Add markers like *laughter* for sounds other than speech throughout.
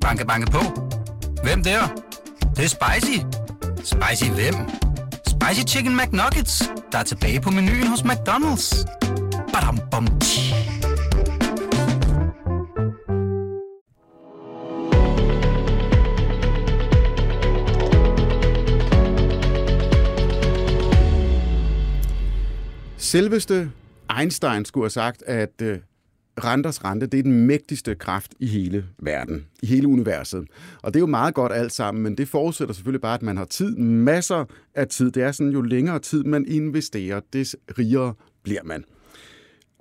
Banke, banke på. Hvem der? Det, det er spicy. Spicy hvem? Spicy Chicken McNuggets, der er tilbage på menuen hos McDonald's. Badum, bom, tji. Selveste Einstein skulle have sagt, at øh, renters rente, det er den mægtigste kraft i hele verden, i hele universet. Og det er jo meget godt alt sammen, men det forudsætter selvfølgelig bare, at man har tid, masser af tid. Det er sådan, jo længere tid man investerer, des rigere bliver man.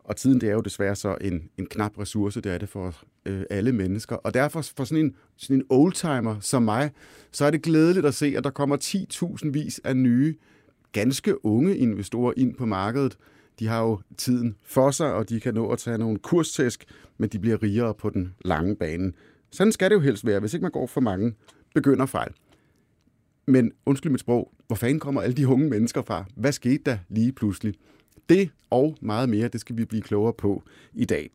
Og tiden, det er jo desværre så en, en knap ressource, det er det for øh, alle mennesker. Og derfor for sådan en, sådan en oldtimer som mig, så er det glædeligt at se, at der kommer 10.000 vis af nye, ganske unge investorer ind på markedet. De har jo tiden for sig, og de kan nå at tage nogle kurstæsk, men de bliver rigere på den lange bane. Sådan skal det jo helst være, hvis ikke man går for mange begynder fejl. Men undskyld mit sprog, hvor fanden kommer alle de unge mennesker fra? Hvad skete der lige pludselig? Det og meget mere, det skal vi blive klogere på i dag.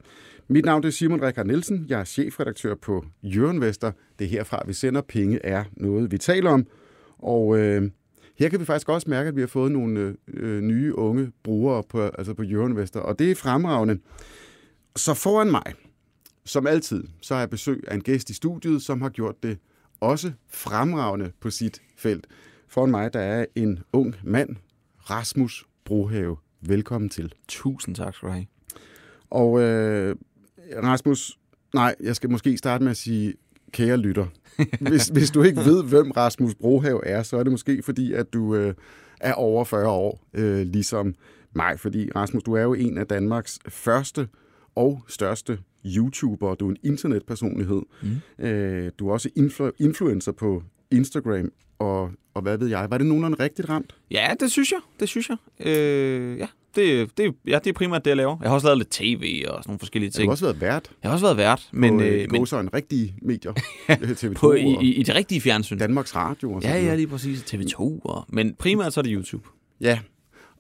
Mit navn er Simon Rikard Nielsen. Jeg er chefredaktør på Jørgen Vester. Det er herfra, vi sender penge, er noget, vi taler om. Og øh, her kan vi faktisk også mærke, at vi har fået nogle øh, nye unge brugere på, altså på Jørgen Vester, og det er fremragende. Så foran mig, som altid, så har jeg besøg af en gæst i studiet, som har gjort det også fremragende på sit felt. Foran mig, der er en ung mand, Rasmus Brohave. Velkommen til. Tusind tak skal du have. Og øh, Rasmus, nej, jeg skal måske starte med at sige, kære lytter, *laughs* hvis, hvis du ikke ved, hvem Rasmus Brohave er, så er det måske fordi, at du øh, er over 40 år, øh, ligesom mig. Fordi Rasmus, du er jo en af Danmarks første og største YouTuber. Du er en internetpersonlighed. Mm. Øh, du er også influ- influencer på Instagram og, og hvad ved jeg. Var det nogenlunde rigtigt ramt? Ja, det synes jeg. Det synes jeg. Øh, ja, det, det, ja, det er primært det, jeg laver. Jeg har også lavet lidt tv og sådan nogle forskellige ting. Du har også været vært Jeg har også været vært, men, på øh, øh, men så en rigtige medier. *laughs* TV2 på, i, i, i det rigtige fjernsyn. Danmarks Radio og Ja, ja, lige præcis. TV2. Og, men primært så er det YouTube. Ja,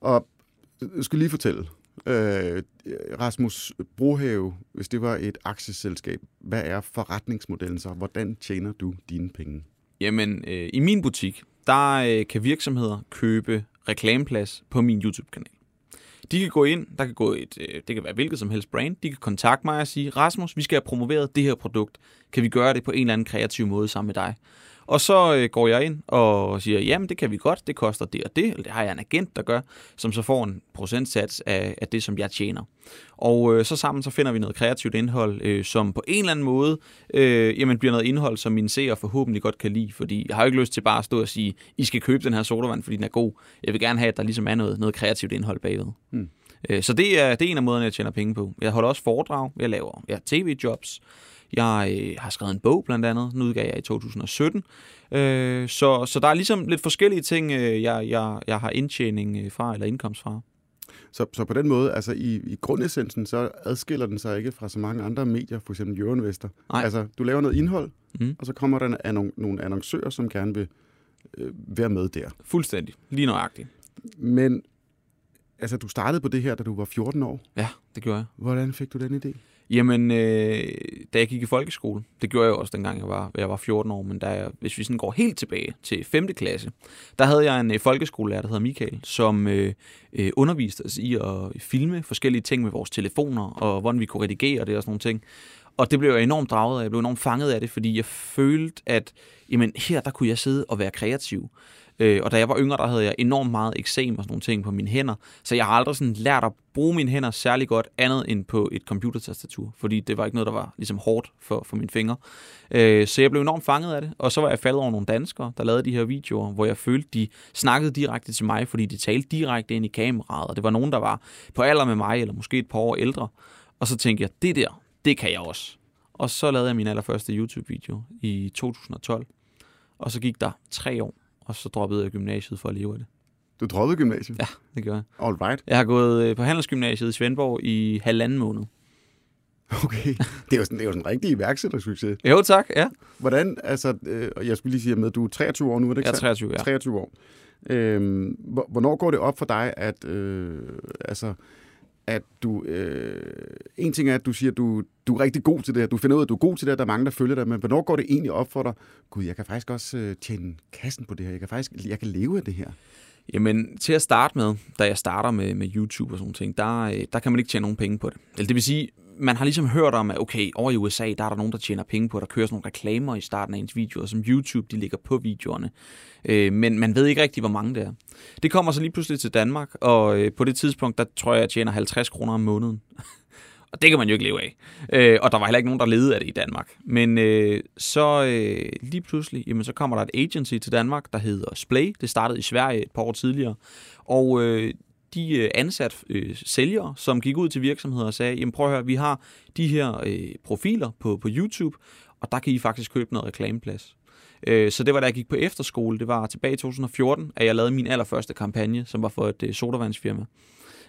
og jeg skal lige fortælle. Øh, Rasmus Brohave, hvis det var et aktieselskab, hvad er forretningsmodellen så? Hvordan tjener du dine penge? Jamen, øh, i min butik, der øh, kan virksomheder købe reklameplads på min YouTube-kanal. De kan gå ind, der kan gå et, øh, det kan være hvilket som helst brand, de kan kontakte mig og sige, Rasmus, vi skal have promoveret det her produkt. Kan vi gøre det på en eller anden kreativ måde sammen med dig? Og så øh, går jeg ind og siger, jamen det kan vi godt, det koster det og det, eller det har jeg en agent, der gør, som så får en procentsats af, af det, som jeg tjener. Og øh, så sammen så finder vi noget kreativt indhold, øh, som på en eller anden måde øh, jamen, bliver noget indhold, som mine seere forhåbentlig godt kan lide, fordi jeg har jo ikke lyst til bare at stå og sige, I skal købe den her sodavand, fordi den er god. Jeg vil gerne have, at der ligesom er noget, noget kreativt indhold bagved. Hmm. Øh, så det er, det er en af måderne, jeg tjener penge på. Jeg holder også foredrag, jeg laver ja, tv-jobs, jeg øh, har skrevet en bog blandt andet, den udgav jeg i 2017. Øh, så, så der er ligesom lidt forskellige ting, øh, jeg, jeg, jeg har indtjening øh, fra, eller indkomst fra. Så, så på den måde, altså i, i grundessensen, så adskiller den sig ikke fra så mange andre medier, for eksempel Jørgen Vester. Nej. Altså, du laver noget indhold, Mm. og så kommer der en, nogle annoncører, som gerne vil øh, være med der. Fuldstændig. Lige nøjagtigt. Men altså, du startede på det her, da du var 14 år. Ja, det gjorde jeg. Hvordan fik du den idé? Jamen, øh, da jeg gik i folkeskole, det gjorde jeg også dengang jeg var, jeg var 14 år, men da jeg, hvis vi sådan går helt tilbage til 5. klasse, der havde jeg en øh, folkeskolelærer, der hedder Michael, som øh, øh, underviste os i at filme forskellige ting med vores telefoner, og hvordan vi kunne redigere det og sådan nogle ting. Og det blev jeg enormt draget af, jeg blev enormt fanget af det, fordi jeg følte, at jamen, her der kunne jeg sidde og være kreativ. Øh, og da jeg var yngre, der havde jeg enormt meget eksem og sådan nogle ting på mine hænder. Så jeg har aldrig sådan lært at bruge mine hænder særlig godt andet end på et computertastatur. Fordi det var ikke noget, der var ligesom hårdt for, for mine fingre. Øh, så jeg blev enormt fanget af det. Og så var jeg faldet over nogle danskere, der lavede de her videoer, hvor jeg følte, de snakkede direkte til mig, fordi de talte direkte ind i kameraet. Og det var nogen, der var på alder med mig, eller måske et par år ældre. Og så tænkte jeg, det der, det kan jeg også. Og så lavede jeg min allerførste YouTube-video i 2012. Og så gik der tre år, og så droppede jeg gymnasiet for at leve af det. Du droppede gymnasiet? Ja, det gjorde jeg. All right. Jeg har gået øh, på Handelsgymnasiet i Svendborg i halvanden måned. Okay. *laughs* Det er jo sådan, det er jo sådan en rigtig iværksættersucces. Jo, tak. Ja, Hvordan, altså, øh, og jeg skulle lige sige, at du er 23 år nu, er det ikke jeg er sandt? 23, ja. 23 år. Øhm, hvor- hvornår går det op for dig, at øh, altså, at du... Øh, en ting er, at du siger, at du, du er rigtig god til det her. Du finder ud af, at du er god til det her. Der er mange, der følger dig. Men hvornår går det egentlig op for dig? Gud, jeg kan faktisk også øh, tjene kassen på det her. Jeg kan faktisk jeg kan leve af det her. Jamen, til at starte med, da jeg starter med, med YouTube og sådan ting, der, øh, der kan man ikke tjene nogen penge på det. Eller det vil sige, man har ligesom hørt om, at okay, over i USA, der er der nogen, der tjener penge på, der kører sådan nogle reklamer i starten af ens videoer, som YouTube, de ligger på videoerne. Øh, men man ved ikke rigtig, hvor mange det er. Det kommer så lige pludselig til Danmark, og øh, på det tidspunkt, der tror jeg, jeg tjener 50 kroner om måneden. *laughs* og det kan man jo ikke leve af. Øh, og der var heller ikke nogen, der levede af det i Danmark. Men øh, så øh, lige pludselig, jamen, så kommer der et agency til Danmark, der hedder Splay. Det startede i Sverige et par år tidligere. Og øh, de øh, ansat øh, sælgere, som gik ud til virksomheder og sagde, jamen prøv at høre, vi har de her øh, profiler på, på YouTube, og der kan I faktisk købe noget reklameplads. Øh, så det var da jeg gik på efterskole, det var tilbage i 2014, at jeg lavede min allerførste kampagne, som var for et øh, sodavandsfirma.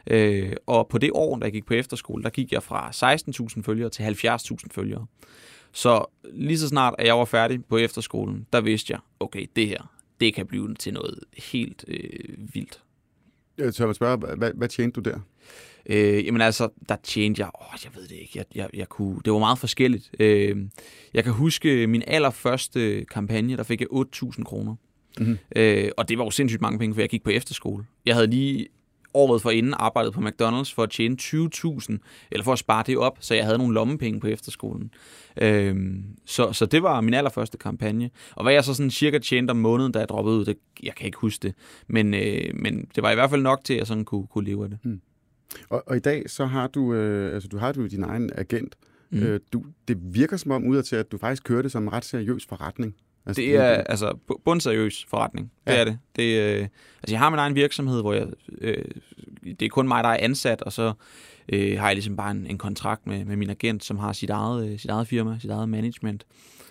Øh, og på det år, da jeg gik på efterskole, der gik jeg fra 16.000 følgere til 70.000 følgere. Så lige så snart, at jeg var færdig på efterskolen, der vidste jeg, okay, det her, det kan blive til noget helt øh, vildt. Jeg vil spørge, hvad, hvad tjente du der? Øh, jamen altså, der tjente jeg, åh, jeg ved det ikke, jeg, jeg, jeg kunne, det var meget forskelligt. Øh, jeg kan huske min allerførste kampagne, der fik jeg 8.000 kroner. Mm-hmm. Øh, og det var jo sindssygt mange penge, for jeg gik på efterskole. Jeg havde lige året for inden arbejdet på McDonald's for at tjene 20.000, eller for at spare det op, så jeg havde nogle lommepenge på efterskolen. Øhm, så, så det var min allerførste kampagne. Og hvad jeg så sådan cirka tjente om måneden, da jeg droppede ud, det, jeg kan ikke huske det. Men, øh, men det var i hvert fald nok til, at jeg sådan kunne, kunne leve af det. Mm. Og, og i dag så har du, øh, altså du har du din egen agent. Mm. Øh, du, det virker som om udadtil, at du faktisk kører det som en ret seriøs forretning. Altså, det er altså bundseriøs forretning. Det ja. er det. det øh, altså, jeg har min egen virksomhed, hvor jeg, øh, det er kun mig, der er ansat, og så øh, har jeg ligesom bare en, en kontrakt med, med min agent, som har sit eget, øh, sit eget firma, sit eget management.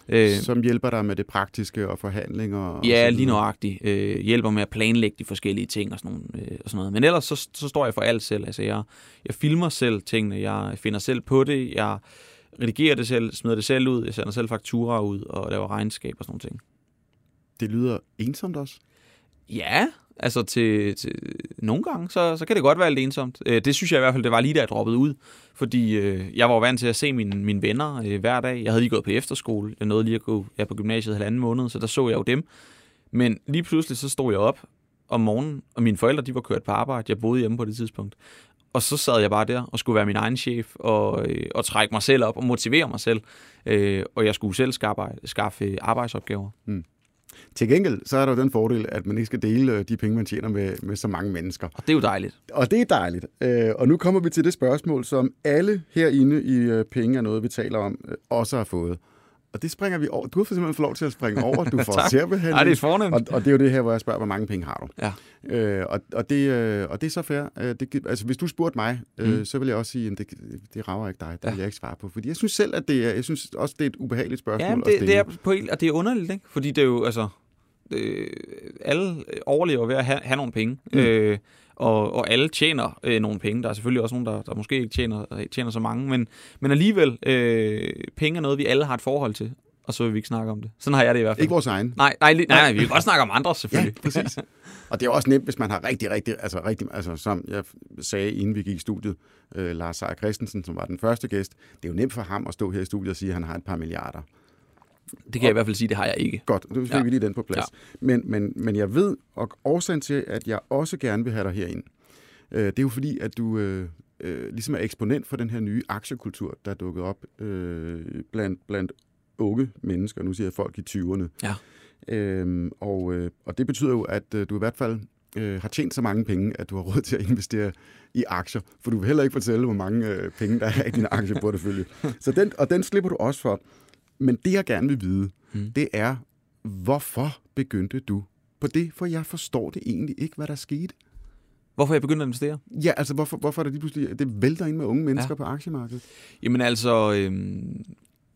Øh, som hjælper dig med det praktiske og forhandlinger? Og ja, lige nøjagtigt. Øh, hjælper med at planlægge de forskellige ting og sådan, nogle, øh, og sådan noget. Men ellers så, så står jeg for alt selv. Altså, jeg, jeg filmer selv tingene, jeg finder selv på det, jeg redigerer det selv, smider det selv ud, jeg sender selv fakturer ud og laver regnskab og sådan nogle ting. Det lyder ensomt også? Ja, altså til, til nogle gange, så, så kan det godt være lidt ensomt. Øh, det synes jeg i hvert fald, det var lige da jeg droppede ud, fordi øh, jeg var vant til at se mine, mine venner øh, hver dag. Jeg havde lige gået på efterskole, jeg nåede lige at gå ja, på gymnasiet halvanden måned, så der så jeg jo dem. Men lige pludselig så stod jeg op om morgenen, og mine forældre de var kørt på arbejde. Jeg boede hjemme på det tidspunkt. Og så sad jeg bare der og skulle være min egen chef og, øh, og trække mig selv op og motivere mig selv. Øh, og jeg skulle selv skaffe, skaffe arbejdsopgaver. Mm. Til gengæld, så er der jo den fordel, at man ikke skal dele øh, de penge, man tjener med, med så mange mennesker. Og det er jo dejligt. Og det er dejligt. Øh, og nu kommer vi til det spørgsmål, som alle herinde i øh, Penge er noget, vi taler om, også har fået. Og det springer vi over. Du har simpelthen fået lov til at springe over. Du *laughs* får særbehandling. Nej, det er fornemt. Og, og det er jo det her, hvor jeg spørger, hvor mange penge har du? Ja. Øh, og, og, det, øh, og det er så fair. Øh, det, altså, hvis du spurgte mig, øh, mm. så vil jeg også sige, at det, det rager ikke dig. Det ja. vil jeg ikke svare på. Fordi jeg synes selv, at det er, jeg synes også, det er et ubehageligt spørgsmål. Ja, det, det er på, og det er underligt, ikke? Fordi det er jo, altså, det, alle overlever ved at have, have nogle penge. Mm. Øh, og, og alle tjener øh, nogle penge. Der er selvfølgelig også nogen, der, der måske ikke tjener, tjener så mange, men, men alligevel, øh, penge er noget, vi alle har et forhold til og så vil vi ikke snakke om det. Sådan har jeg det i hvert fald. Ikke vores egen. Nej, nej, nej, nej vi vil godt snakke om andre, *laughs* selvfølgelig. ja, præcis. Og det er også nemt, hvis man har rigtig, rigtig, altså, rigtig, altså som jeg sagde, inden vi gik i studiet, øh, Lars Seier Christensen, som var den første gæst, det er jo nemt for ham at stå her i studiet og sige, at han har et par milliarder. Det kan jeg i hvert fald sige, det har jeg ikke. Godt, nu fik ja. vi lige den på plads. Ja. Men, men, men jeg ved, og årsagen til, at jeg også gerne vil have dig herind, øh, det er jo fordi, at du øh, øh, ligesom er eksponent for den her nye aktiekultur, der er dukket op øh, blandt, blandt unge mennesker, nu siger jeg folk i 20'erne. Ja. Øhm, og, øh, og det betyder jo, at øh, du i hvert fald øh, har tjent så mange penge, at du har råd til at investere i aktier. For du vil heller ikke fortælle, hvor mange øh, penge, der er i din *laughs* aktieportefølje. Så den, og den slipper du også for. Men det, jeg gerne vil vide, mm. det er, hvorfor begyndte du på det? For jeg forstår det egentlig ikke, hvad der skete. Hvorfor jeg begyndte at investere? Ja, altså hvorfor, hvorfor er det lige pludselig, det vælter ind med unge mennesker ja. på aktiemarkedet? Jamen altså, øh,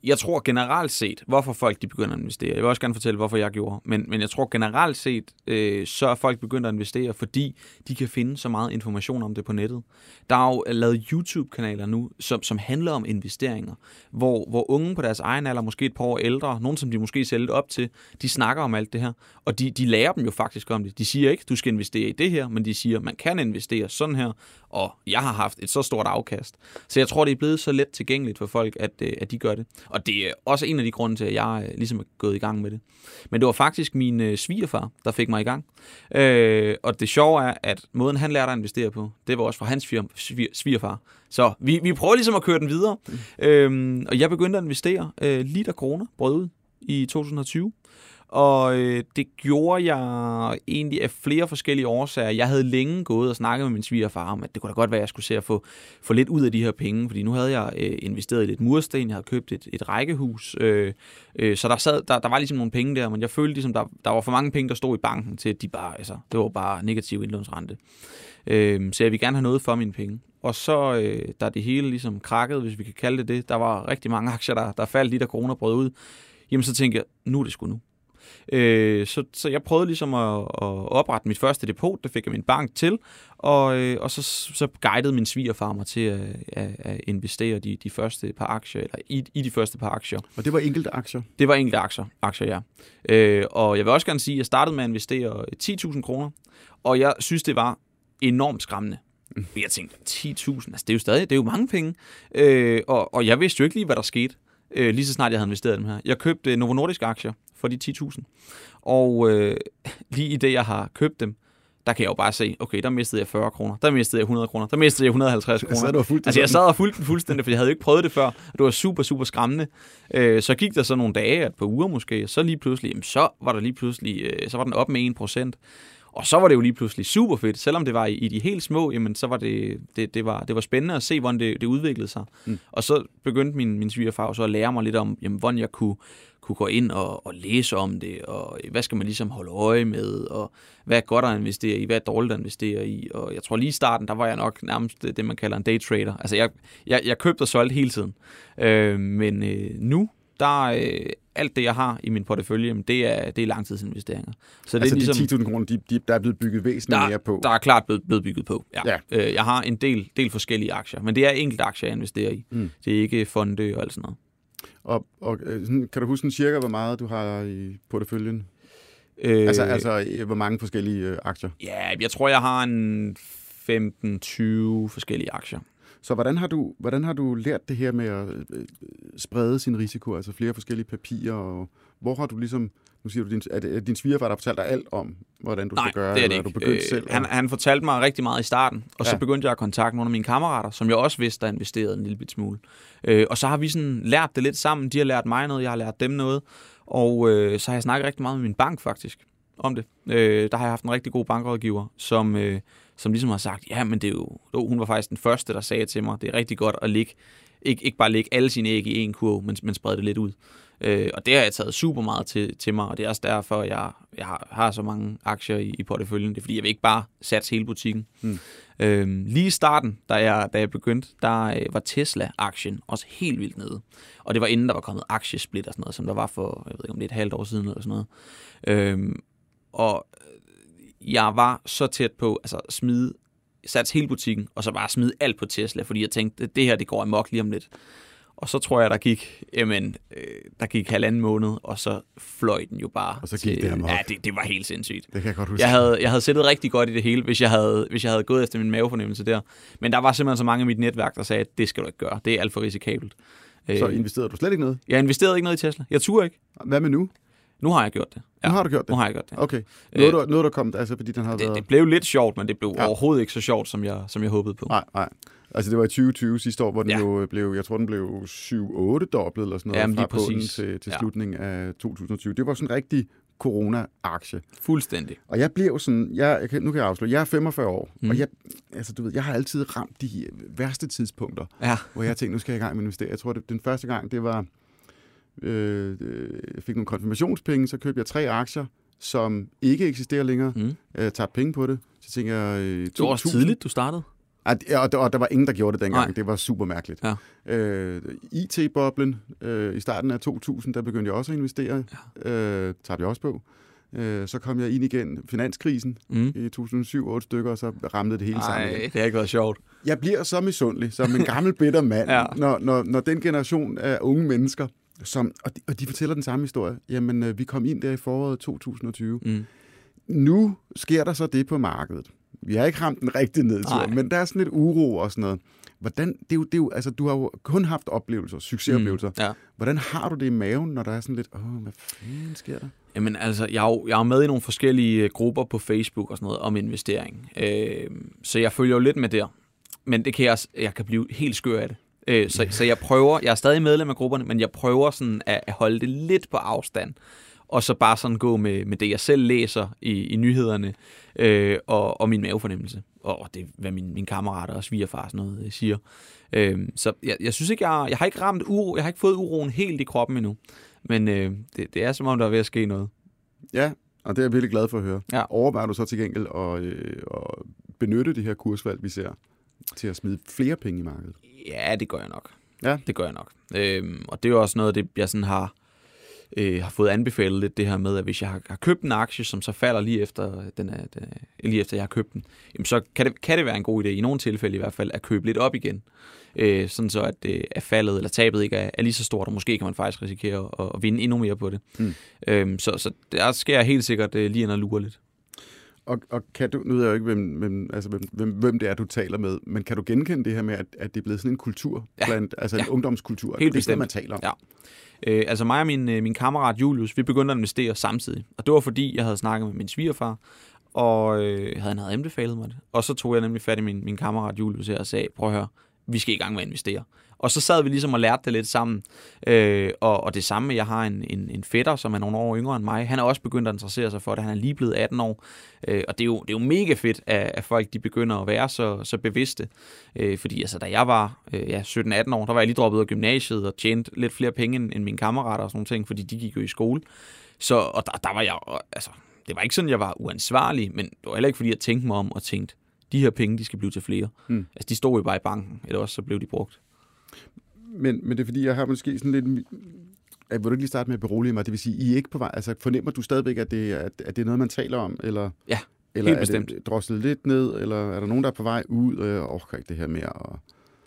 jeg tror generelt set, hvorfor folk de begynder at investere, jeg vil også gerne fortælle, hvorfor jeg gjorde, men, men jeg tror generelt set, øh, så er folk begyndt at investere, fordi de kan finde så meget information om det på nettet. Der er jo lavet YouTube-kanaler nu, som, som handler om investeringer, hvor, hvor unge på deres egen alder, måske et par år ældre, nogen som de måske ser lidt op til, de snakker om alt det her, og de, de lærer dem jo faktisk om det. De siger ikke, du skal investere i det her, men de siger, man kan investere sådan her, og jeg har haft et så stort afkast. Så jeg tror, det er blevet så let tilgængeligt for folk, at, øh, at de gør det. Og det er også en af de grunde til, at jeg øh, ligesom er gået i gang med det. Men det var faktisk min øh, svigerfar, der fik mig i gang. Øh, og det sjove er, at måden han lærte at investere på, det var også fra hans svigerfar. Så vi, vi prøver ligesom at køre den videre. Mm. Øhm, og jeg begyndte at investere øh, liter kroner brød ud i 2020. Og øh, det gjorde jeg egentlig af flere forskellige årsager. Jeg havde længe gået og snakket med min svigerfar om, at det kunne da godt være, at jeg skulle se at få, få lidt ud af de her penge, fordi nu havde jeg øh, investeret i lidt mursten, jeg havde købt et, et rækkehus, øh, øh, så der, sad, der, der var ligesom nogle penge der, men jeg følte ligesom, der, der var for mange penge, der stod i banken til, at de bare, altså, det var bare negativ indlånsrente. Øh, så jeg ville gerne have noget for mine penge. Og så, øh, da det hele ligesom krakkede, hvis vi kan kalde det det, der var rigtig mange aktier, der, der faldt lige, der corona brød ud, jamen så tænkte jeg, nu er det sgu nu. Øh, så, så jeg prøvede ligesom at, at oprette mit første depot, det fik jeg min bank til, og, øh, og så, så guidede min svigerfar mig til at, at, at investere de, de første par aktier, eller i, i de første par aktier. Og det var enkelte aktier? Det var enkelte aktier, aktier ja. Øh, og jeg vil også gerne sige, at jeg startede med at investere 10.000 kroner, og jeg synes, det var enormt skræmmende. Mm. Jeg tænkte, 10.000, altså det er jo stadig, det er jo mange penge. Øh, og, og jeg vidste jo ikke lige, hvad der skete, øh, lige så snart jeg havde investeret dem her. Jeg købte Novo Nordisk aktier for de 10.000. Og øh, lige i det, jeg har købt dem, der kan jeg jo bare se, okay, der mistede jeg 40 kroner, der mistede jeg 100 kroner, der mistede jeg 150 *laughs* kroner. Du fuldt altså, jeg sad og fulgte den fuldstændig, for jeg havde jo ikke prøvet det før, og det var super, super skræmmende. Øh, så gik der så nogle dage, et par uger måske, så lige pludselig, jamen, så var der lige pludselig, øh, så var den op med 1 procent. Og så var det jo lige pludselig super fedt. Selvom det var i, i de helt små, jamen, så var det, det, det, var, det var spændende at se, hvordan det, det udviklede sig. Mm. Og så begyndte min, min svigerfar så at lære mig lidt om, jamen, hvordan jeg kunne, kunne gå ind og, og læse om det, og hvad skal man ligesom holde øje med, og hvad er godt at investere i, hvad er dårligt at investere i. Og jeg tror lige i starten, der var jeg nok nærmest det, man kalder en daytrader. Altså jeg, jeg, jeg købte og solgte hele tiden. Øh, men øh, nu, der øh, alt det, jeg har i min portefølje, det er, det er langtidsinvesteringer. Så det altså er ligesom, de 10.000 kroner, de, de, der er blevet bygget væsentligt der, mere på? Der er klart blevet, blevet bygget på, ja. ja. Øh, jeg har en del, del forskellige aktier, men det er enkelte aktier, jeg investerer i. Mm. Det er ikke fonde og alt sådan noget. Og, og øh, kan du huske cirka, hvor meget du har i porteføljen? Øh, altså, altså, hvor mange forskellige øh, aktier? Ja, jeg tror, jeg har en 15-20 forskellige aktier. Så hvordan har, du, hvordan har du lært det her med at øh, sprede sin risiko, altså flere forskellige papirer, og hvor har du ligesom, nu siger du, din, er, det, er din svigerfar, der har fortalt dig alt om, hvordan du Nej, skal gøre, det er det eller ikke. du begyndt øh, selv? Han, han fortalte mig rigtig meget i starten, og ja. så begyndte jeg at kontakte nogle af mine kammerater, som jeg også vidste, der investerede en lille bit smule. Øh, og så har vi sådan lært det lidt sammen. De har lært mig noget, jeg har lært dem noget, og øh, så har jeg snakket rigtig meget med min bank faktisk om det. Øh, der har jeg haft en rigtig god bankrådgiver, som, øh, som ligesom har sagt, ja, men det er jo, hun var faktisk den første, der sagde til mig, det er rigtig godt at ligge, ikke, ikke bare lægge alle sine æg i en kurv, men, men sprede det lidt ud. Øh, og det har jeg taget super meget til, til mig, og det er også derfor, jeg, jeg har, har så mange aktier i, i porteføljen. Det er fordi, jeg vil ikke bare satse hele butikken. Mm. Øh, lige i starten, da jeg, da jeg begyndte, der øh, var Tesla-aktien også helt vildt nede. Og det var inden der var kommet aktiesplit og sådan noget, som der var for, jeg ved ikke om det er et halvt år siden eller sådan noget. Øh, og jeg var så tæt på altså smide, sats hele butikken, og så bare smide alt på Tesla, fordi jeg tænkte, det her det går amok lige om lidt. Og så tror jeg, der gik, jamen, øh, der gik halvanden måned, og så fløj den jo bare. Og så gik til, det amok. Ja, det, det var helt sindssygt. Det kan jeg godt huske. Jeg havde, jeg havde sættet rigtig godt i det hele, hvis jeg, havde, hvis jeg havde gået efter min mavefornemmelse der. Men der var simpelthen så mange af mit netværk, der sagde, at det skal du ikke gøre. Det er alt for risikabelt. Så investerede du slet ikke noget? Jeg investerede ikke noget i Tesla. Jeg turde ikke. Hvad med nu? Nu har jeg gjort det. Ja. Nu har du gjort det? Nu har jeg gjort det. Okay. Noget, der, noget der kom, altså fordi den har det, været... det blev lidt sjovt, men det blev ja. overhovedet ikke så sjovt, som jeg, som jeg håbede på. Nej, nej. Altså det var i 2020 sidste år, hvor den ja. jo blev, jeg tror den blev 7-8 dobbelt eller sådan noget, Jamen, fra præcis. til, til Ja. slutningen af 2020. Det var sådan en rigtig corona-aktie. Fuldstændig. Og jeg blev jo sådan, jeg, jeg nu kan jeg afsløre, jeg er 45 år, mm. og jeg, altså, du ved, jeg har altid ramt de værste tidspunkter, Ja. hvor jeg tænkte, nu skal jeg i gang med at investere. Jeg tror, det, den første gang, det var, øh, øh, jeg fik nogle konfirmationspenge, så købte jeg tre aktier, som ikke eksisterer længere. Mm. Jeg tabte penge på det. Så tænkte jeg, øh, Det var også 2000. tidligt, du startede. Det- og, der, og der var ingen, der gjorde det dengang. Nej. Det var super mærkeligt. Ja. Øh, IT-boblen øh, i starten af 2000, der begyndte jeg også at investere. Ja. Øh, tabte jeg også på. Øh, så kom jeg ind igen, finanskrisen Mm. i 2007-8 stykker, og så ramte det hele sammen. igen. det har ikke været sjovt. Jeg bliver så misundelig, som en gammel bitter mand, *laughs* Ja. når, når, når den generation af unge mennesker, som, og, de, og de fortæller den samme historie. Jamen, øh, vi kom ind der i foråret 2020. Mm. Nu sker der så det på markedet. vi har ikke ramt den rigtige nedtur, Nej. men der er sådan lidt uro og sådan noget. Hvordan, det er jo, det er jo, altså, du har jo kun haft oplevelser, succesoplevelser. Mm. Ja. Hvordan har du det i maven, når der er sådan lidt, åh, hvad fanden sker der? Jamen altså, jeg er, jo, jeg er med i nogle forskellige øh, grupper på Facebook og sådan noget om investering. Øh, så jeg følger jo lidt med der. Men det kan jeg, jeg kan blive helt skør af det. Øh, så, så jeg prøver, jeg er stadig medlem af grupperne, men jeg prøver sådan at, at holde det lidt på afstand. Og så bare sådan gå med, med det, jeg selv læser i, i nyhederne, øh, og, og min mavefornemmelse. Og det, hvad min, mine kammerater og svigerfar og sådan noget øh, siger. Øh, så jeg, jeg synes ikke, jeg, jeg har ikke ramt uro, jeg har ikke fået uroen helt i kroppen endnu. Men øh, det, det er som om, der er ved at ske noget. Ja, og det er jeg virkelig glad for at høre. Ja. Overvejer du så til gengæld at, øh, at benytte det her kursvalg, vi ser, til at smide flere penge i markedet? Ja, det gør jeg nok. Ja. Det gør jeg nok. Øhm, og det er jo også noget, det jeg sådan har, øh, har fået anbefalet lidt, det her med, at hvis jeg har, har købt en aktie, som så falder lige efter, den er, den er, lige efter jeg har købt den, jamen så kan det, kan det være en god idé, i nogle tilfælde i hvert fald, at købe lidt op igen. Øh, sådan så, at, øh, at faldet eller tabet ikke er, er lige så stort, og måske kan man faktisk risikere at, at vinde endnu mere på det. Mm. Øhm, så, så der skal jeg helt sikkert øh, lige ind og lure lidt. Og, og kan du, nu ved jeg jo ikke, hvem, hvem, altså, hvem, hvem, hvem det er, du taler med, men kan du genkende det her med, at, at det er blevet sådan en kultur, Ja. blandt, altså en Ja. ungdomskultur? Helt det er sådan, man taler om. Ja. Øh, altså mig og min, øh, min kammerat Julius, vi begyndte at investere samtidig. Og det var fordi, jeg havde snakket med min svigerfar, og øh, han havde anbefalet mig det. Og så tog jeg nemlig fat i min, min kammerat Julius her og sagde, prøv at høre, vi skal i gang med at investere. Og så sad vi ligesom og lærte det lidt sammen. Øh, og, og det samme, jeg har en, en, en fætter, som er nogle år yngre end mig. Han er også begyndt at interessere sig for det. Han er lige blevet 18 år. Øh, og det er, jo, det er jo mega fedt, at, at folk de begynder at være så, så bevidste. Øh, fordi altså, da jeg var øh, ja, 17-18 år, der var jeg lige droppet ud af gymnasiet og tjente lidt flere penge end, end mine kammerater og sådan nogle ting, fordi de gik jo i skole. Så og der, der var jeg, altså, det var ikke sådan, jeg var uansvarlig, men det var heller ikke, fordi jeg tænkte mig om og tænkte, de her penge, de skal blive til flere. Mm. Altså, de stod jo bare i banken, eller også så blev de brugt. Men, men det er fordi, jeg har måske sådan lidt... At, vil du ikke lige starte med at berolige mig? Det vil sige, I er ikke på vej... Altså, fornemmer du stadigvæk, at det, at, at det er noget, man taler om? Eller, Ja, eller helt er bestemt. det droslet lidt ned? Eller er der nogen, der er på vej ud? Og jeg orker ikke det her mere. Og...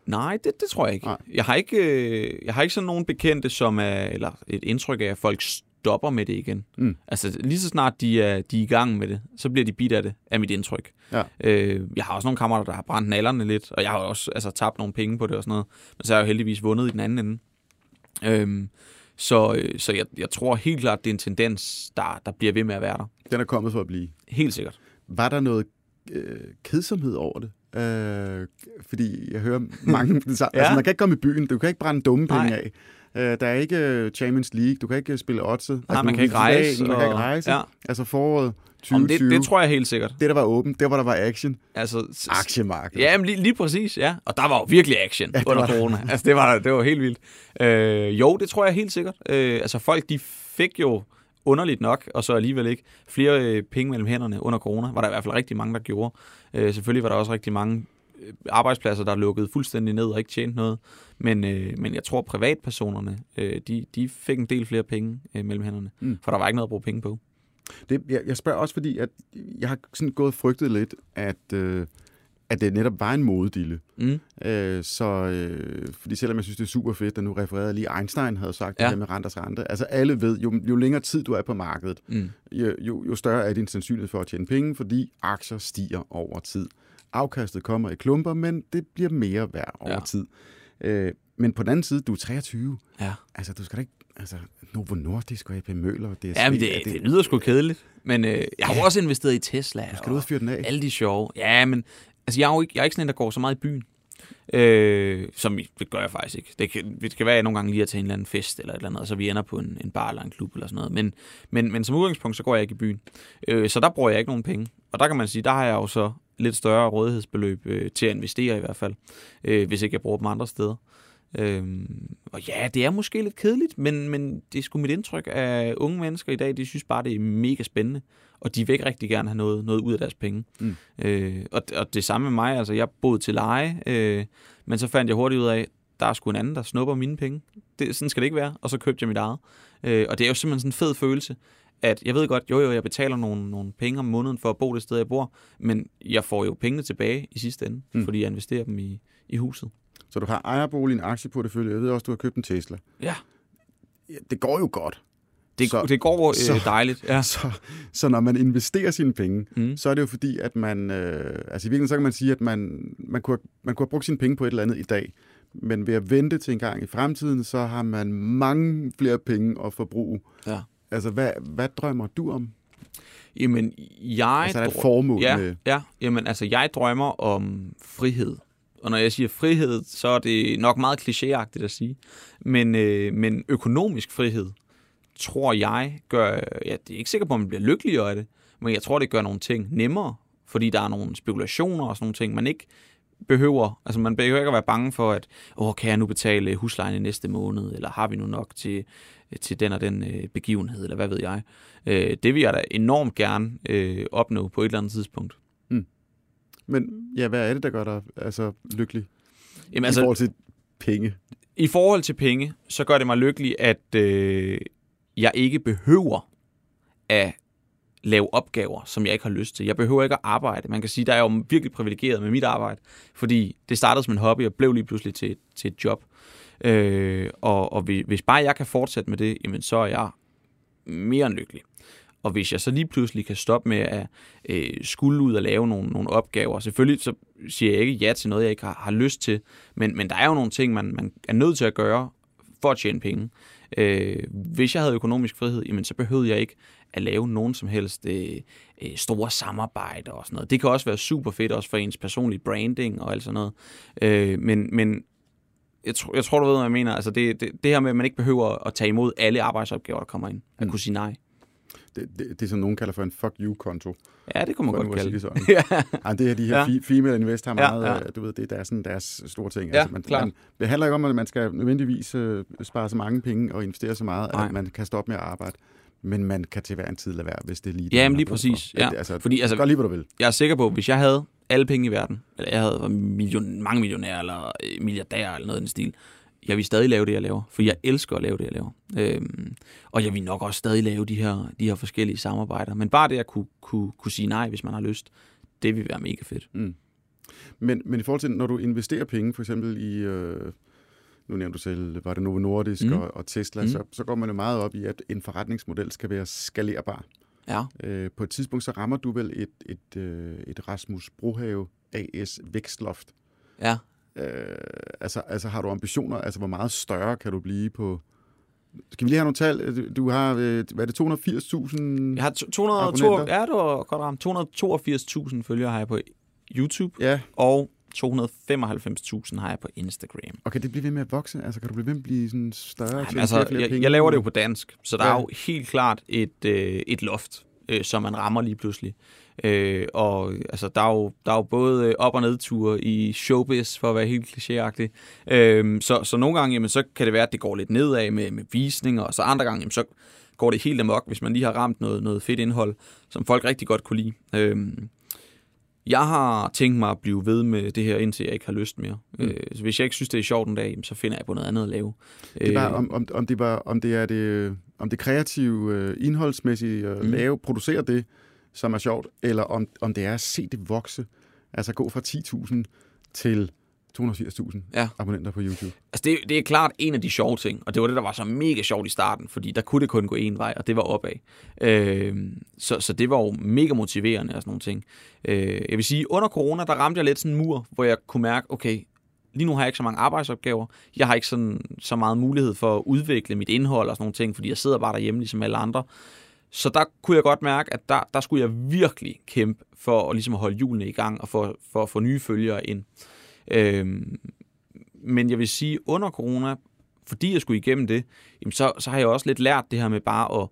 Nej, det, det tror jeg ikke. Nej. Jeg har ikke, øh, jeg har ikke sådan nogen bekendte, som er, eller et indtryk af, at folk stopper med det igen. Mm. Altså lige så snart de er, de er i gang med det, så bliver de bidt af det, af mit indtryk. Ja. Øh, jeg har også nogle kammerater, der har brændt nallerne lidt, og jeg har også altså, tabt nogle penge på det og sådan noget. Men så har jeg jo heldigvis vundet i den anden ende. Øhm, så øh, så jeg, jeg tror helt klart, det er en tendens, der, der bliver ved med at være der. Den er kommet for at blive. Helt sikkert. Var der noget øh, kedsomhed over det? Øh, fordi jeg hører mange... *laughs* ja. Altså, man kan ikke komme i byen. Du kan ikke brænde dumme penge Nej. af. Øh, der er ikke øh, Champions League. Du kan ikke spille oddset. Nej, Altså, man kan ikke rejse. Man kan ikke rejse. Ja. Altså foråret Om 2020. det, det tror jeg helt sikkert. det, der var åbent, det var der var action. Altså, Aktiemarkedet. Ja, men lige, lige præcis, ja. Og der var jo virkelig action Ja, under var corona. Altså, det var, det var helt vildt. Øh, jo, det tror jeg helt sikkert. Øh, altså, folk, de fik jo underligt nok, og så alligevel ikke, flere øh, penge mellem hænderne under corona. Var der i hvert fald rigtig mange, der gjorde. Øh, selvfølgelig var der også rigtig mange øh, arbejdspladser, der lukkede fuldstændig ned og ikke tjente noget. Men, øh, men jeg tror, privatpersonerne, øh, de, de fik en del flere penge øh, mellem hænderne. Mm. For der var ikke noget at bruge penge på. Det, jeg, jeg spørger også, fordi at jeg har sådan gået og frygtet lidt, at, øh, at det netop var en modedille. Mm. Øh, så, øh, fordi selvom jeg synes, det er super fedt, at nu refererede lige Einstein havde sagt ja. Det her med renters rente. Altså alle ved, jo, jo længere tid du er på markedet, Mm. jo, jo, jo større er din sandsynlighed for at tjene penge, fordi aktier stiger over tid. Afkastet kommer i klumper, men det bliver mere værd over. Ja. tid. Øh, men på den anden side, du er 23. Ja. Altså, du skal da ikke... Altså, Novo Nordisk og AP Møller, DSB... Ja, men det, er det lyder sgu kedeligt. Men øh, jeg har jo også investeret i Tesla. Du skal ud og fyre den af. Alle de sjove. Ja, men altså, jeg, er jo ikke, jeg er ikke sådan en, der går så meget i byen. Øh, som det gør jeg faktisk ikke. Det kan, det kan være, at jeg nogle gange lige er til en eller anden fest eller et eller andet, og så vi ender på en, en bar eller en klub eller sådan noget. Men, men, men som udgangspunkt, så går jeg ikke i byen. Øh, så der bruger jeg ikke nogen penge. Og der kan man sige, der har jeg jo så lidt større rådighedsbeløb øh, til at investere i hvert fald, øh, hvis ikke jeg bruger dem andre steder. Øhm, og ja, det er måske lidt kedeligt, men, men det er sgu mit indtryk, at unge mennesker i dag, de synes bare, det er mega spændende, og de vil ikke rigtig gerne have noget, noget ud af deres penge. Mm. Øh, og, og det samme med mig, altså jeg boede til leje, øh, men så fandt jeg hurtigt ud af, der er sgu en anden, der snupper mine penge. Det, sådan skal det ikke være, og så købte jeg mit eget. Øh, og det er jo simpelthen sådan en fed følelse, at jeg ved godt, jo jo, jeg betaler nogle, nogle penge om måneden for at bo det sted, jeg bor, men jeg får jo pengene tilbage i sidste ende, Mm. fordi jeg investerer dem i, i huset. Så du har ejerbolig, en aktieportefølje. Jeg ved også, du har købt en Tesla. Ja. Det går jo godt. Det, Så- det går øh, så- dejligt. Ja. *laughs* Så, så når man investerer sine penge, Mm. så er det jo fordi, at man... Øh, altså i virkeligheden, så kan man sige, at man, man, kunne, man kunne have brugt sine penge på et eller andet i dag. Men ved at vente til en gang i fremtiden, så har man mange flere penge at forbruge. Ja. Altså, hvad, hvad drømmer du om? Jamen, jeg... Altså, er et formål ja, med... Ja, jamen altså, jeg drømmer om frihed. Og når jeg siger frihed, så er det nok meget klichéagtigt at sige. Men, øh, men økonomisk frihed, tror jeg, gør... Ja, det er ikke sikker på, at man bliver lykkeligere af det, men jeg tror, det gør nogle ting nemmere, fordi der er nogle spekulationer og sådan nogle ting, man ikke behøver. Altså, man behøver ikke at være bange for, at åh, kan jeg nu betale huslejen i næste måned, eller har vi nu nok til, til den og den øh, begivenhed, eller hvad ved jeg. Øh, det vil jeg da enormt gerne øh, opnå på et eller andet tidspunkt. Men ja, hvad er det, der gør dig altså, lykkelig Jamen, altså, i forhold til penge? I forhold til penge, så gør det mig lykkelig, at øh, jeg ikke behøver at lave opgaver, som jeg ikke har lyst til. Jeg behøver ikke at arbejde. Man kan sige, der er jo virkelig privilegeret med mit arbejde, fordi det startede som en hobby og blev lige pludselig til, til et job. Øh, og og hvis hvis bare jeg kan fortsætte med det, jamen, så er jeg mere end lykkelig. Og hvis jeg så lige pludselig kan stoppe med at øh, skulle ud og lave nogle, nogle opgaver, selvfølgelig så siger jeg ikke ja til noget, jeg ikke har, har lyst til, men, men der er jo nogle ting, man, man er nødt til at gøre for at tjene penge. Øh, hvis jeg havde økonomisk frihed, jamen, så behøvede jeg ikke at lave nogen som helst øh, øh, store samarbejder og sådan noget. Det kan også være super fedt, også for ens personlige branding og alt sådan noget. Øh, men, men jeg, tror, jeg tror, du ved, hvad jeg mener. Altså det, det, det her med, at man ikke behøver at tage imod alle arbejdsopgaver, der kommer ind. At Mm. kunne sige nej. Det, det, det er som nogen kalder for en fuck you-konto. Ja, det kunne man godt kalde det. sådan. *laughs* ja. Ej, det her, de her Ja. female invest har meget, ja. ja, du ved, det, er sådan deres store ting. Ja, man, klart. man, det handler ikke om, at man skal nødvendigvis øh, spare så mange penge og investere så meget, Nej. at man kan stoppe med at arbejde. Men man kan til hver en tid lade være, hvis det er lige det, Ja, man men lige præcis, For. ja. Altså, Fordi, altså- gør lige, hvad du vil. Jeg er sikker på, hvis jeg havde alle penge i verden, eller jeg havde million, mange millionærer, eller øh, milliardærer, eller noget i den stil, jeg vil stadig lave det, jeg laver. For jeg elsker at lave det, jeg laver. Øhm, og jeg vil nok også stadig lave de her, de her forskellige samarbejder. Men bare det at kunne, kunne, kunne sige nej, hvis man har lyst, det vil være mega fedt. Mm. Men, men i forhold til, når du investerer penge, for eksempel i, øh, nu nævnte du selv, var det Novo Nordisk Mm. og, og Tesla, mm. så, så går man jo meget op i, at en forretningsmodel skal være skalerbar. Ja. Øh, på et tidspunkt, så rammer du vel et, et, øh, et Rasmus Brohave AS vækstloft. Ja. Øh, altså, altså har du ambitioner? Altså, hvor meget større kan du blive på... Skal vi lige have nogle tal? Du- Du har, øh, hvad er det, 280.000? Jeg har to- 202, Abonnenter. ja, det var godt ramt. 282.000 følgere har jeg på YouTube, Ja, og 295.000 har jeg på Instagram. og kan det blive ved med at vokse? Altså, kan du blive ved med at blive sådan større? Jamen, altså, flere flere jeg, penge? jeg laver det jo på dansk, så der ja. Er jo helt klart et, øh, et loft, øh, som man rammer lige pludselig. Øh, og altså, der, er jo, der er jo både øh, op- og nedture i showbiz, for at være helt klichéagtig. Øh, så, så nogle gange, jamen, så kan det være, at det går lidt nedad med, med visninger, og så andre gange, jamen, så går det helt amok, hvis man lige har ramt noget, noget fedt indhold, som folk rigtig godt kunne lide. Øh, jeg har tænkt mig at blive ved med det her, indtil jeg ikke har lyst mere. Mm. Øh, så hvis jeg ikke synes, det er sjovt en dag, så finder jeg på noget andet at lave. Det er bare, Øh, om, om, om, det var, om det er det, om det kreative, øh, indholdsmæssige, øh, Mm. lave, producere det, som er sjovt, eller om, om det er at se det vokse. Altså gå fra 10.000 til 280.000 Ja. abonnenter på YouTube. Altså det, det er klart en af de sjove ting, og det var det, der var så mega sjovt i starten, fordi der kunne det kun gå en vej, og det var opad. Øh, så, så det var jo mega motiverende og sådan nogle ting. Øh, jeg vil sige, under corona, der ramte jeg lidt sådan en mur, hvor jeg kunne mærke, okay, lige nu har jeg ikke så mange arbejdsopgaver, jeg har ikke sådan, så meget mulighed for at udvikle mit indhold og sådan nogle ting, fordi jeg sidder bare derhjemme ligesom alle andre. Så der kunne jeg godt mærke, at der, der skulle jeg virkelig kæmpe for at, ligesom at holde hjulene i gang og for, for at få nye følgere ind. Øh, men jeg vil sige, under corona, fordi jeg skulle igennem det, jamen så, så har jeg også lidt lært det her med bare at,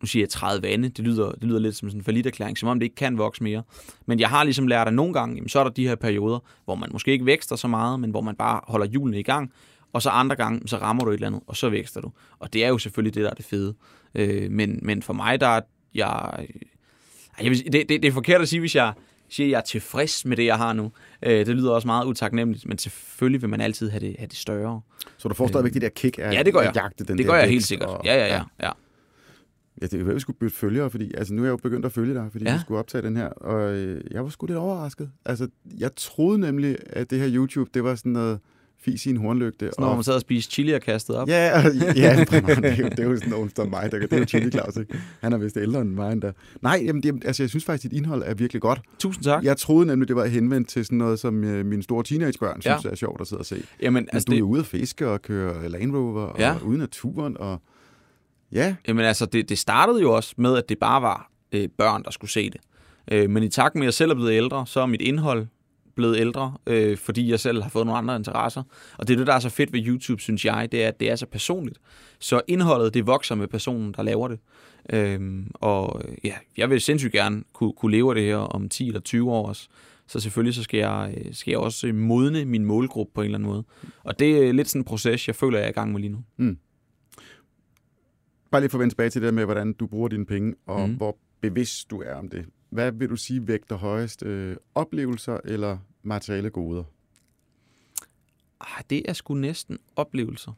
nu siger jeg 30 vande, det lyder, det lyder lidt som sådan en forlitterklæring, som om det ikke kan vokse mere. Men jeg har ligesom lært, at nogle gange, jamen så er der de her perioder, hvor man måske ikke vækster så meget, men hvor man bare holder hjulene i gang, og så andre gange, så rammer du et eller andet, og så vækster du. Og det er jo selvfølgelig det, der er det fede. Øh, men, men for mig, der er jeg... jeg vil, det, det, det er forkert at sige, hvis jeg siger, at jeg er tilfreds med det, jeg har nu. Øh, det lyder også meget utaknemmeligt, men selvfølgelig vil man altid have det, have det større. Så du får stadigvæk det der kick af Ja, det gør at jeg. jagte den det der gør jeg helt sikkert. og- Ja, ja, ja. ja. Ja, det er jo, at vi skulle bytte følgere, fordi altså, nu er jeg jo begyndt at følge dig, fordi Ja. ja. vi skulle optage den her, og øh, jeg var sgu lidt overrasket. Altså, jeg troede nemlig, at det her YouTube, det var sådan noget fis i en hornlygte. Sådan, når man sad og spiste chili og kastede op. Ja, ja *laughs* det, er jo, det er jo sådan nogen som mig, der, det er jo Chili Claus, ikke? Han er vist ældre end mig endda. Nej, jamen, det, altså, jeg synes faktisk, dit indhold er virkelig godt. Tusind tak. Jeg troede nemlig, det var henvendt til sådan noget, som øh, mine store teenagebørn synes Ja. er sjovt at sidde og se. Jamen, Men altså, du er det, jo ude at fiske og køre Land Rover og Ja. ude i naturen. Og... Ja, Jamen altså, det, det startede jo også med, at det bare var øh, børn, der skulle se det. Øh, men i takt med, at jeg selv er blevet ældre, så er mit indhold blevet ældre, øh, fordi jeg selv har fået nogle andre interesser. Og det er det, der er så fedt ved YouTube, synes jeg, det er, at det er så personligt. Så indholdet, det vokser med personen, der laver det. Øhm, og øh, ja, jeg vil sindssygt gerne kunne, kunne leve af det her om 10 eller 20 år også. Så selvfølgelig så skal jeg, øh, skal jeg også øh, modne min målgruppe på en eller anden måde. Og det er lidt sådan en proces, jeg føler, jeg er i gang med lige nu. bare lige for at vende tilbage til det der med, hvordan du bruger dine penge, og mm. hvor bevidst du er om det. Hvad vil du sige vægter højest? Øh, oplevelser eller materielle goder? Ah, det er sgu næsten oplevelser.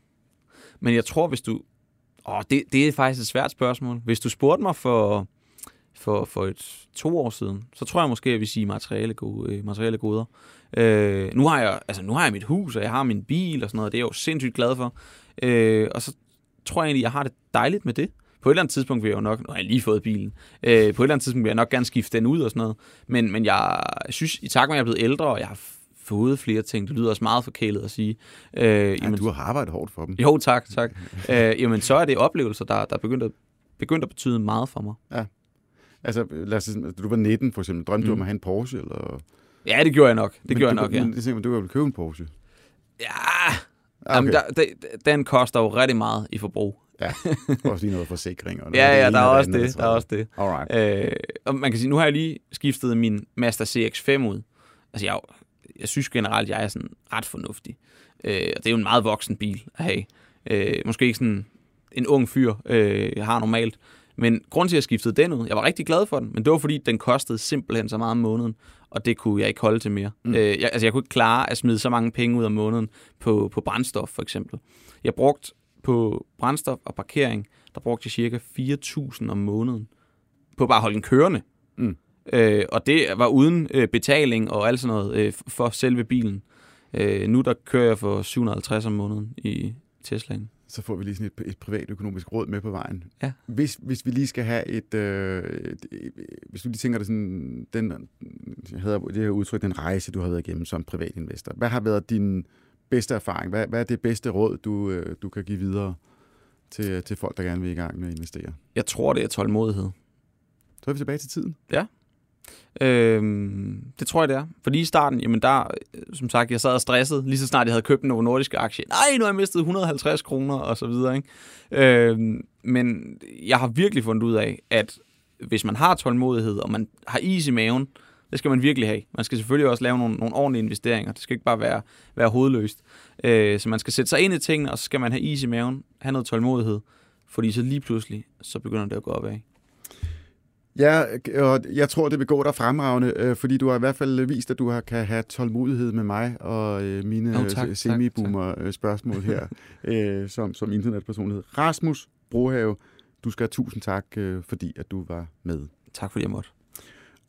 Men jeg tror, hvis du... Åh, det, det er faktisk et svært spørgsmål. Hvis du spurgte mig for, for, for et, to år siden, så tror jeg måske, at jeg vil sige materielle, gode, øh, materielle goder. Øh, nu, har jeg, altså, nu har jeg mit hus, og jeg har min bil og sådan noget. Det er jeg jo sindssygt glad for. Øh, og så tror jeg egentlig, jeg har det dejligt med det. På et eller andet tidspunkt vil jeg jo nok... Nu har jeg lige fået bilen. Øh, på et eller andet tidspunkt vil jeg nok gerne skifte den ud og sådan noget. Men, men jeg synes, i takt med, at jeg er blevet ældre, og jeg har fået flere ting, det lyder også meget forkælet at sige. Øh, Ja, jamen, du har arbejdet hårdt for dem. jo, tak, tak. *laughs* øh, jamen, så er det oplevelser, der, der er begyndt at, begyndt at betyde meget for mig. Altså, lad os, du var 19 for eksempel. Drømte mm. du om Mm. at have en Porsche? Eller... Ja, det gjorde jeg nok. Det Men gjorde du, jeg nok, ja. Men, man, du kan vel købe en Porsche? Ja, Ah, jamen, okay. der, der, den koster jo rigtig meget i forbrug. Ja, også lige noget forsikring. Og noget Ja, ja, der er og også andet, det. Der er også det. Alright. Øh, og man kan sige, nu har jeg lige skiftet min Mazda CX-5 ud. Altså, jeg, jeg synes generelt, jeg er sådan ret fornuftig. Øh, og det er jo en meget voksen bil at have. Øh, måske ikke sådan en ung fyr øh, jeg har normalt. Men grund til, at jeg skiftede den ud, jeg var rigtig glad for den, men det var fordi, den kostede simpelthen så meget om måneden, og det kunne jeg ikke holde til mere. Mm. Øh, jeg, altså, jeg kunne ikke klare at smide så mange penge ud om måneden på, på brændstof, for eksempel. Jeg brugte på brændstof og parkering, der brugte jeg cirka 4.000 om måneden på bare at holde den kørende. Mm. Øh, og det var uden øh, betaling og alt sådan noget øh, for selve bilen. Øh, nu der kører jeg for 750 om måneden i Teslaen. Så får vi lige sådan et, et privat økonomisk råd med på vejen. Ja. Hvis, hvis vi lige skal have et, øh, et, hvis du lige tænker dig sådan, den, jeg hedder det her udtryk, den rejse, du har været igennem som privatinvestor. Hvad har været din bedste erfaring? Hvad, hvad er det bedste råd, du, øh, du kan give videre til, til folk, der gerne vil i gang med at investere? Jeg tror, det er tålmodighed. Så er vi tilbage til tiden. Øhm, det tror jeg, det er. For lige i starten, jamen der, øh, som sagt, jeg sad og stressede, lige så snart jeg havde købt en Novo Nordisk aktie. Nej, nu har jeg mistet 150 kroner, og så videre, ikke? Øhm, men jeg har virkelig fundet ud af, at hvis man har tålmodighed, og man har is i maven, det skal man virkelig have. Man skal selvfølgelig også lave nogle, nogle ordentlige investeringer. Det skal ikke bare være, være hovedløst. Øh, så man skal sætte sig ind i tingene, og så skal man have is i maven, have noget tålmodighed. Fordi så lige pludselig, så begynder det at gå opad. Ja, og jeg tror, det vil gå dig fremragende, øh, fordi du har i hvert fald vist, at du har, kan have tålmodighed med mig og øh, mine oh, tak, tak, semi-boomer-spørgsmål her *laughs* øh, som, som internetpersonlighed. Rasmus Brohave, du skal have tusind tak, øh, fordi at du var med. Tak fordi jeg måtte.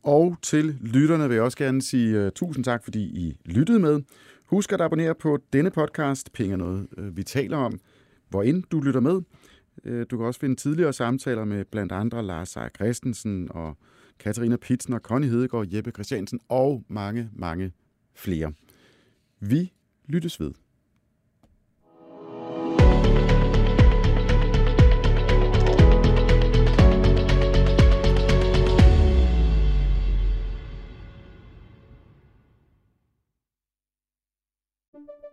Og til lytterne vil jeg også gerne sige uh, tusind tak, fordi I lyttede med. Husk at abonnere på denne podcast, Penge er noget, uh, vi taler om, hvor end du lytter med. Uh, du kan også finde tidligere samtaler med blandt andre Lars Seier Christensen og Katarina Pitsen og Connie Hedegaard, Jeppe Christiansen og mange, mange flere. Vi lyttes ved.